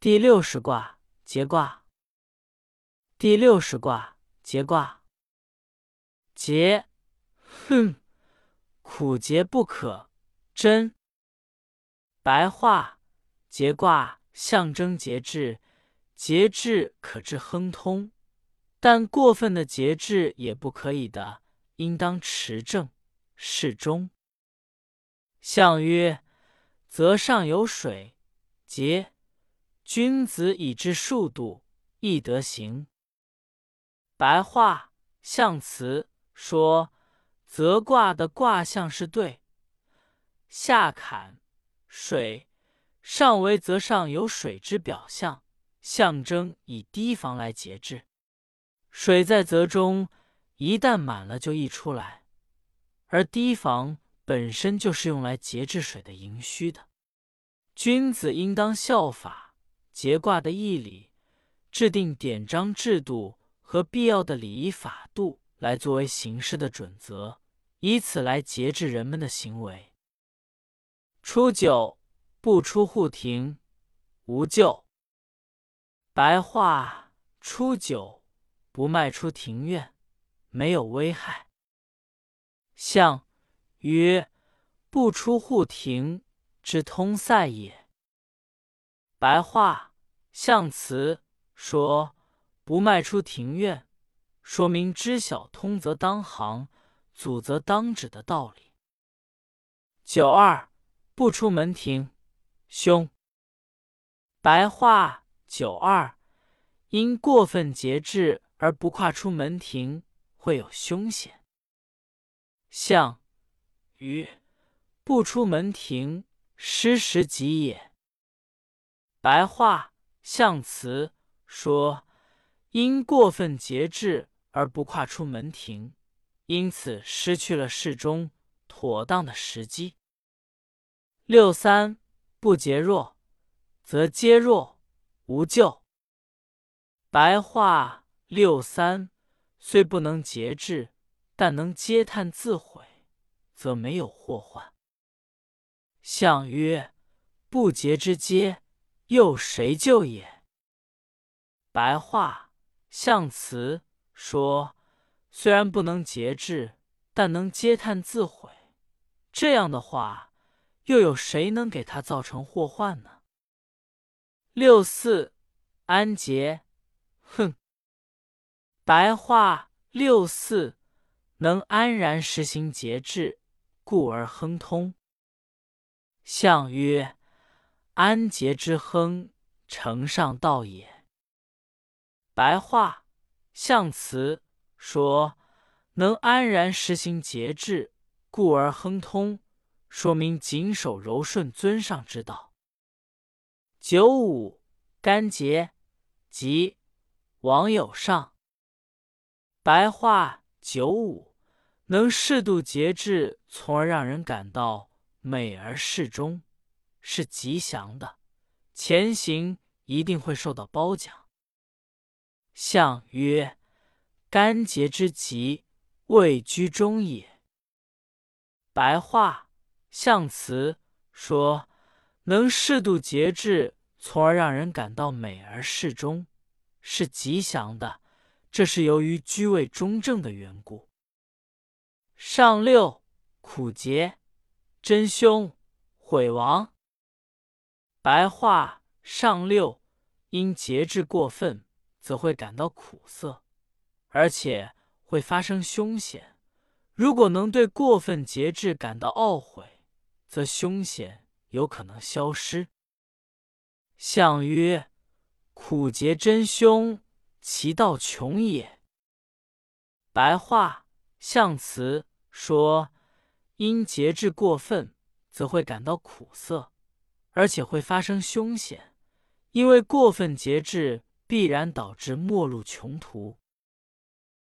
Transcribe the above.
第六十卦节卦。第六十卦节卦。节，哼，苦节不可真。白话：节卦象征节制，节制可致亨通，但过分的节制也不可以的，应当持正适中。象曰：泽上有水，节。君子以知数度，亦得行。白话象辞说，泽卦的卦象是对，下坎水，上为泽上有水之表象，象征以堤防来节制。水在泽中，一旦满了就溢出来，而堤防本身就是用来节制水的盈虚的。君子应当效法。节卦的义理，制定典章制度和必要的礼仪法度，来作为行事的准则，以此来节制人们的行为。初九，不出户庭，无咎。白话：初九，不迈出庭院，没有危害。象曰：不出户庭，之通塞也。白话。象辞说：“不迈出庭院，说明知晓通则当行，阻则当止的道理。”九二不出门庭，凶。白话：九二因过分节制而不跨出门庭，会有凶险。象于不出门庭，失时吉也。白话。象辞说：“因过分节制而不跨出门庭，因此失去了适中妥当的时机。”六三不节弱，则皆弱，无咎。白话：六三虽不能节制，但能嗟叹自毁，则没有祸患。象曰：“不节之嗟。”又谁救也？白话象辞说：虽然不能节制，但能嗟叹自毁。这样的话，又有谁能给他造成祸患呢？六四安节，哼。白话六四能安然实行节制，故而亨通。象曰。安节之亨，承上道也。白话象辞说，能安然实行节制，故而亨通，说明谨守柔顺尊上之道。九五干节，即王有上。白话九五能适度节制，从而让人感到美而适中。是吉祥的，前行一定会受到褒奖。象曰：干节之吉，位居中也。白话象辞说，能适度节制，从而让人感到美而适中，是吉祥的。这是由于居位中正的缘故。上六苦节，真凶，毁亡。白话上六，因节制过分，则会感到苦涩，而且会发生凶险。如果能对过分节制感到懊悔，则凶险有可能消失。象曰：苦节真凶，其道穷也。白话象辞说，因节制过分，则会感到苦涩。而且会发生凶险，因为过分节制必然导致末路穷途。